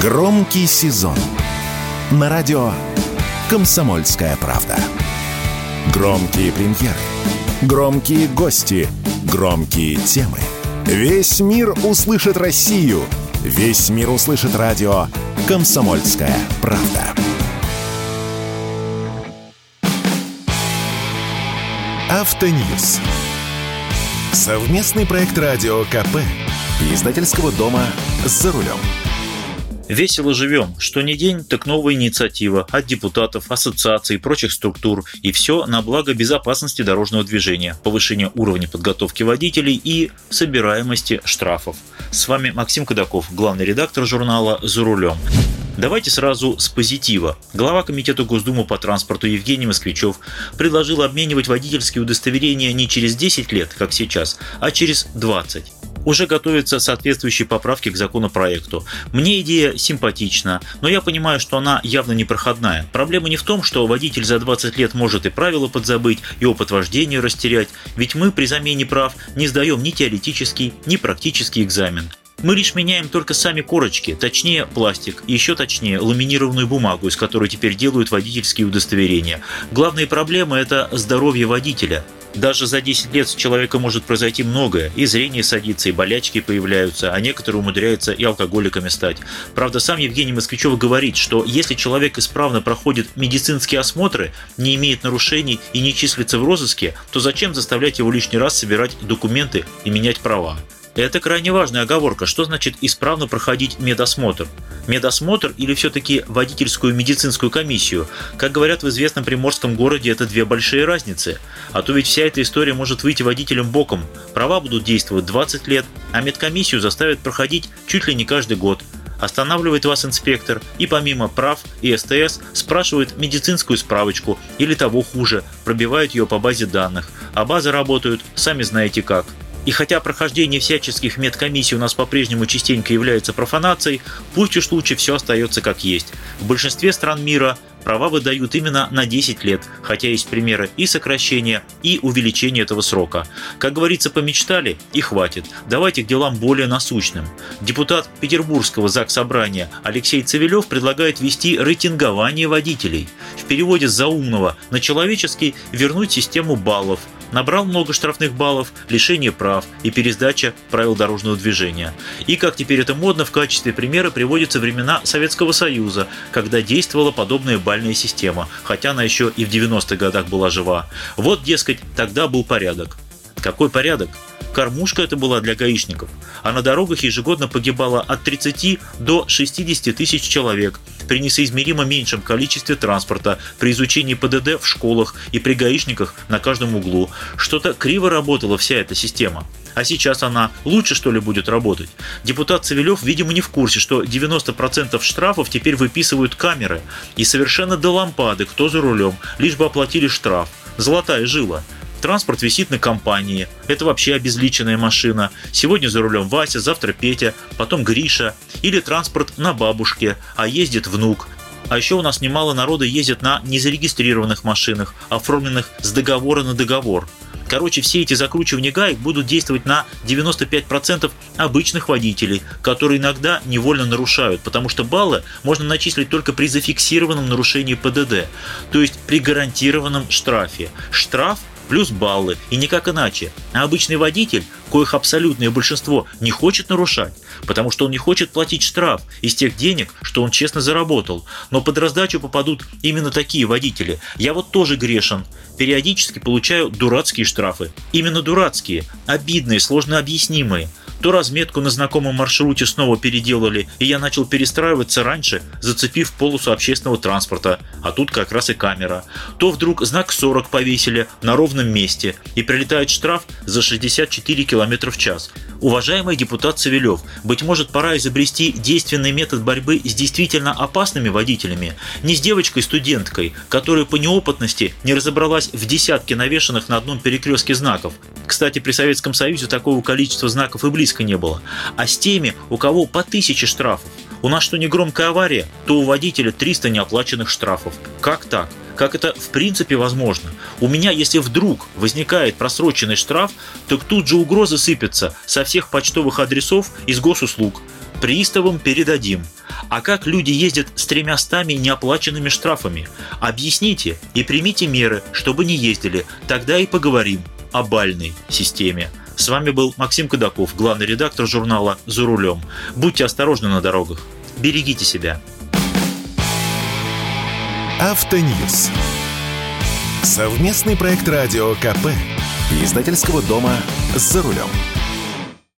Громкий сезон на радио «Комсомольская правда». Громкие премьеры, громкие гости, громкие темы. Весь мир услышит Россию. Весь мир услышит радио «Комсомольская правда». Автоньюз. Совместный проект радио КП. Издательского дома «За рулем». Весело живем. Что не день, так новая инициатива от депутатов, ассоциаций и прочих структур. И все на благо безопасности дорожного движения, повышения уровня подготовки водителей и собираемости штрафов. С вами Максим Кадаков, главный редактор журнала «За рулем». Давайте сразу с позитива. Глава Комитета Госдумы по транспорту Евгений Москвичев предложил обменивать водительские удостоверения не через 10 лет, как сейчас, а через 20. Уже готовятся соответствующие поправки к законопроекту. Мне идея симпатична, но я понимаю, что она явно непроходная. Проблема не в том, что водитель за 20 лет может и правила подзабыть, и опыт вождения растерять, ведь мы при замене прав не сдаем ни теоретический, ни практический экзамен. Мы лишь меняем только сами корочки, точнее пластик, и еще точнее ламинированную бумагу, из которой теперь делают водительские удостоверения. Главная проблема – это здоровье водителя. Даже за 10 лет с человека может произойти многое. И зрение садится, и болячки появляются, а некоторые умудряются и алкоголиками стать. Правда, сам Евгений Москвичев говорит, что если человек исправно проходит медицинские осмотры, не имеет нарушений и не числится в розыске, то зачем заставлять его лишний раз собирать документы и менять права? Это крайне важная оговорка. Что значит исправно проходить медосмотр? Медосмотр или все-таки водительскую медицинскую комиссию? Как говорят в известном приморском городе, это две большие разницы. А то ведь вся эта история может выйти водителям боком. Права будут действовать 20 лет, а медкомиссию заставят проходить чуть ли не каждый год. Останавливает вас инспектор и помимо прав и СТС спрашивает медицинскую справочку или того хуже, пробивает ее по базе данных. А базы работают, сами знаете как. И хотя прохождение всяческих медкомиссий у нас по-прежнему частенько является профанацией, пусть уж лучше все остается как есть. В большинстве стран мира права выдают именно на 10 лет, хотя есть примеры и сокращения, и увеличения этого срока. Как говорится, помечтали и хватит. Давайте к делам более насущным. Депутат Петербургского ЗАГС Собрания Алексей Цивилев предлагает ввести рейтингование водителей. В переводе с заумного на человеческий вернуть систему баллов – набрал много штрафных баллов, лишение прав и пересдача правил дорожного движения. И, как теперь это модно, в качестве примера приводятся времена Советского Союза, когда действовала подобная бальная система, хотя она еще и в 90-х годах была жива. Вот, дескать, тогда был порядок. Какой порядок? Кормушка это была для гаишников, а на дорогах ежегодно погибало от 30 до 60 тысяч человек при несоизмеримо меньшем количестве транспорта, при изучении ПДД в школах и при гаишниках на каждом углу. Что-то криво работала вся эта система. А сейчас она лучше, что ли, будет работать? Депутат Цивилев, видимо, не в курсе, что 90% штрафов теперь выписывают камеры. И совершенно до лампады, кто за рулем, лишь бы оплатили штраф. Золотая жила. Транспорт висит на компании. Это вообще обезличенная машина. Сегодня за рулем Вася, завтра Петя, потом Гриша. Или транспорт на бабушке, а ездит внук. А еще у нас немало народа ездит на незарегистрированных машинах, оформленных с договора на договор. Короче, все эти закручивания гаек будут действовать на 95% обычных водителей, которые иногда невольно нарушают, потому что баллы можно начислить только при зафиксированном нарушении ПДД, то есть при гарантированном штрафе. Штраф плюс баллы, и никак иначе. А обычный водитель, коих абсолютное большинство, не хочет нарушать, потому что он не хочет платить штраф из тех денег, что он честно заработал. Но под раздачу попадут именно такие водители. Я вот тоже грешен. Периодически получаю дурацкие штрафы. Именно дурацкие, обидные, сложно объяснимые то разметку на знакомом маршруте снова переделали, и я начал перестраиваться раньше, зацепив полосу общественного транспорта, а тут как раз и камера. То вдруг знак 40 повесили на ровном месте, и прилетает штраф за 64 км в час. Уважаемый депутат Савелев, быть может пора изобрести действенный метод борьбы с действительно опасными водителями, не с девочкой-студенткой, которая по неопытности не разобралась в десятке навешанных на одном перекрестке знаков. Кстати, при Советском Союзе такого количества знаков и близко не было, а с теми, у кого по тысяче штрафов. У нас что не громкая авария, то у водителя 300 неоплаченных штрафов. Как так? Как это в принципе возможно? У меня, если вдруг возникает просроченный штраф, то тут же угрозы сыпятся со всех почтовых адресов из госуслуг. Приставам передадим. А как люди ездят с тремястами неоплаченными штрафами? Объясните и примите меры, чтобы не ездили. Тогда и поговорим о бальной системе. С вами был Максим Кадаков, главный редактор журнала «За рулем». Будьте осторожны на дорогах. Берегите себя. Автоньюз. Совместный проект радио КП. Издательского дома «За рулем».